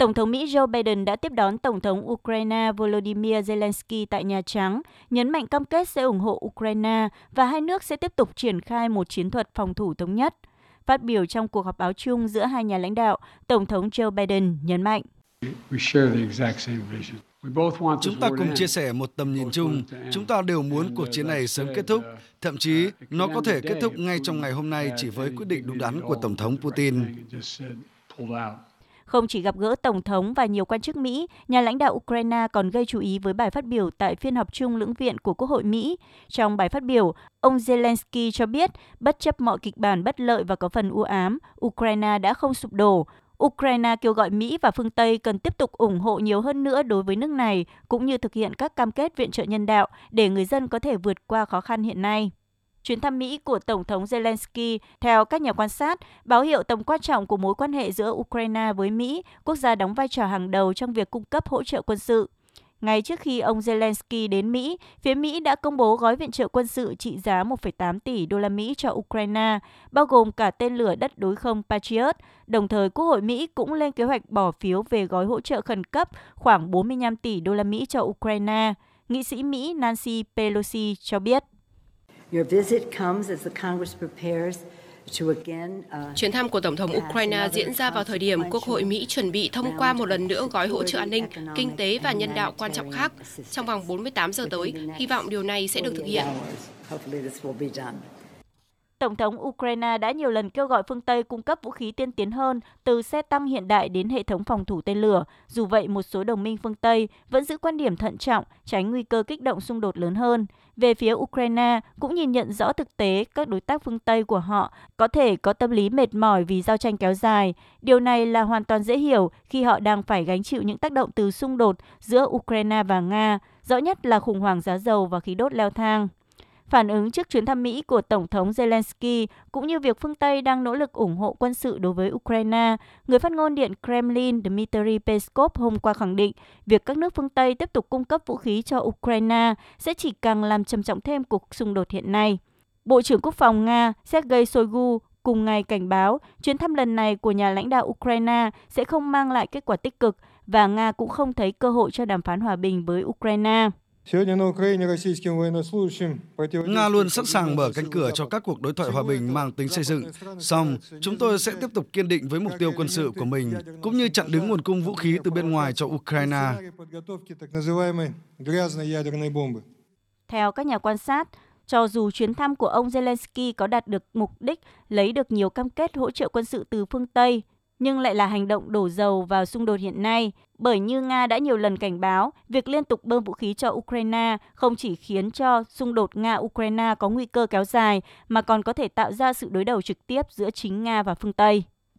Tổng thống Mỹ Joe Biden đã tiếp đón Tổng thống Ukraine Volodymyr Zelensky tại Nhà Trắng, nhấn mạnh cam kết sẽ ủng hộ Ukraine và hai nước sẽ tiếp tục triển khai một chiến thuật phòng thủ thống nhất. Phát biểu trong cuộc họp báo chung giữa hai nhà lãnh đạo, Tổng thống Joe Biden nhấn mạnh. Chúng ta cùng chia sẻ một tầm nhìn chung. Chúng ta đều muốn cuộc chiến này sớm kết thúc. Thậm chí, nó có thể kết thúc ngay trong ngày hôm nay chỉ với quyết định đúng đắn của Tổng thống Putin. Không chỉ gặp gỡ Tổng thống và nhiều quan chức Mỹ, nhà lãnh đạo Ukraine còn gây chú ý với bài phát biểu tại phiên họp chung lưỡng viện của Quốc hội Mỹ. Trong bài phát biểu, ông Zelensky cho biết, bất chấp mọi kịch bản bất lợi và có phần u ám, Ukraine đã không sụp đổ. Ukraine kêu gọi Mỹ và phương Tây cần tiếp tục ủng hộ nhiều hơn nữa đối với nước này, cũng như thực hiện các cam kết viện trợ nhân đạo để người dân có thể vượt qua khó khăn hiện nay. Chuyến thăm Mỹ của Tổng thống Zelensky, theo các nhà quan sát, báo hiệu tầm quan trọng của mối quan hệ giữa Ukraine với Mỹ, quốc gia đóng vai trò hàng đầu trong việc cung cấp hỗ trợ quân sự. Ngay trước khi ông Zelensky đến Mỹ, phía Mỹ đã công bố gói viện trợ quân sự trị giá 1,8 tỷ đô la Mỹ cho Ukraine, bao gồm cả tên lửa đất đối không Patriot. Đồng thời, Quốc hội Mỹ cũng lên kế hoạch bỏ phiếu về gói hỗ trợ khẩn cấp khoảng 45 tỷ đô la Mỹ cho Ukraine. Nghị sĩ Mỹ Nancy Pelosi cho biết. Chuyến thăm của Tổng thống Ukraine diễn ra vào thời điểm Quốc hội Mỹ chuẩn bị thông qua một lần nữa gói hỗ trợ an ninh, kinh tế và nhân đạo quan trọng khác. Trong vòng 48 giờ tới, hy vọng điều này sẽ được thực hiện. Tổng thống Ukraine đã nhiều lần kêu gọi phương Tây cung cấp vũ khí tiên tiến hơn, từ xe tăng hiện đại đến hệ thống phòng thủ tên lửa. Dù vậy, một số đồng minh phương Tây vẫn giữ quan điểm thận trọng, tránh nguy cơ kích động xung đột lớn hơn. Về phía Ukraine cũng nhìn nhận rõ thực tế các đối tác phương Tây của họ có thể có tâm lý mệt mỏi vì giao tranh kéo dài. Điều này là hoàn toàn dễ hiểu khi họ đang phải gánh chịu những tác động từ xung đột giữa Ukraine và Nga, rõ nhất là khủng hoảng giá dầu và khí đốt leo thang. Phản ứng trước chuyến thăm Mỹ của Tổng thống Zelensky cũng như việc phương Tây đang nỗ lực ủng hộ quân sự đối với Ukraine, người phát ngôn Điện Kremlin Dmitry Peskov hôm qua khẳng định việc các nước phương Tây tiếp tục cung cấp vũ khí cho Ukraine sẽ chỉ càng làm trầm trọng thêm cuộc xung đột hiện nay. Bộ trưởng Quốc phòng Nga Sergei Shoigu cùng ngày cảnh báo chuyến thăm lần này của nhà lãnh đạo Ukraine sẽ không mang lại kết quả tích cực và Nga cũng không thấy cơ hội cho đàm phán hòa bình với Ukraine. Nga luôn sẵn sàng mở cánh cửa cho các cuộc đối thoại hòa bình mang tính xây dựng. Song, chúng tôi sẽ tiếp tục kiên định với mục tiêu quân sự của mình, cũng như chặn đứng nguồn cung vũ khí từ bên ngoài cho Ukraine. Theo các nhà quan sát, cho dù chuyến thăm của ông Zelensky có đạt được mục đích lấy được nhiều cam kết hỗ trợ quân sự từ phương Tây, nhưng lại là hành động đổ dầu vào xung đột hiện nay, bởi như Nga đã nhiều lần cảnh báo, việc liên tục bơm vũ khí cho Ukraine không chỉ khiến cho xung đột Nga-Ukraine có nguy cơ kéo dài, mà còn có thể tạo ra sự đối đầu trực tiếp giữa chính Nga và phương Tây.